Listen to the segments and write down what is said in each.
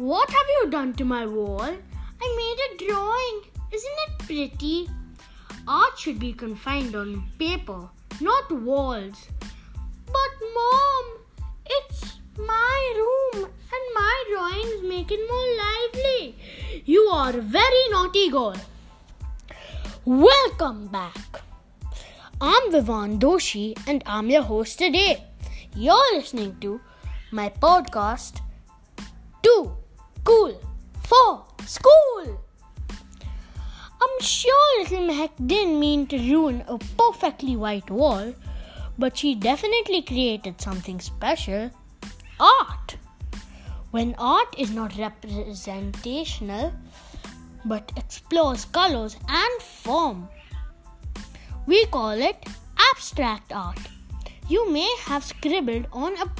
What have you done to my wall? I made a drawing. Isn't it pretty? Art should be confined on paper, not walls. But, Mom, it's my room and my drawings make it more lively. You are a very naughty girl. Welcome back. I'm Vivan Doshi and I'm your host today. You're listening to my podcast 2. School. For school. I'm sure little Mac didn't mean to ruin a perfectly white wall, but she definitely created something special art. When art is not representational but explores colors and form, we call it abstract art. You may have scribbled on a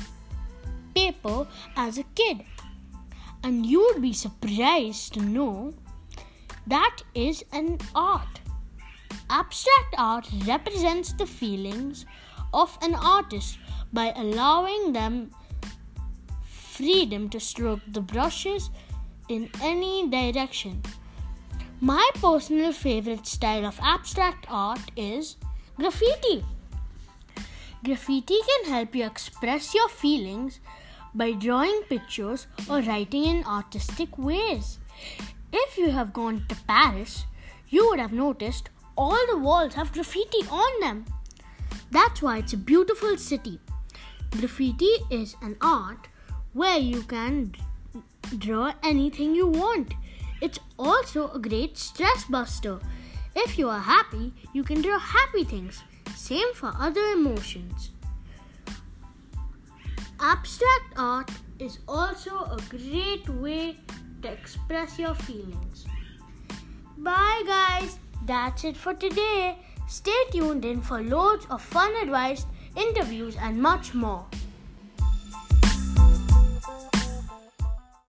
paper as a kid and you'd be surprised to know that is an art. Abstract art represents the feelings of an artist by allowing them freedom to stroke the brushes in any direction. My personal favorite style of abstract art is graffiti. Graffiti can help you express your feelings by drawing pictures or writing in artistic ways. If you have gone to Paris, you would have noticed all the walls have graffiti on them. That's why it's a beautiful city. Graffiti is an art where you can draw anything you want. It's also a great stress buster. If you are happy, you can draw happy things. Same for other emotions. Abstract art is also a great way to express your feelings. Bye, guys. That's it for today. Stay tuned in for loads of fun advice, interviews, and much more.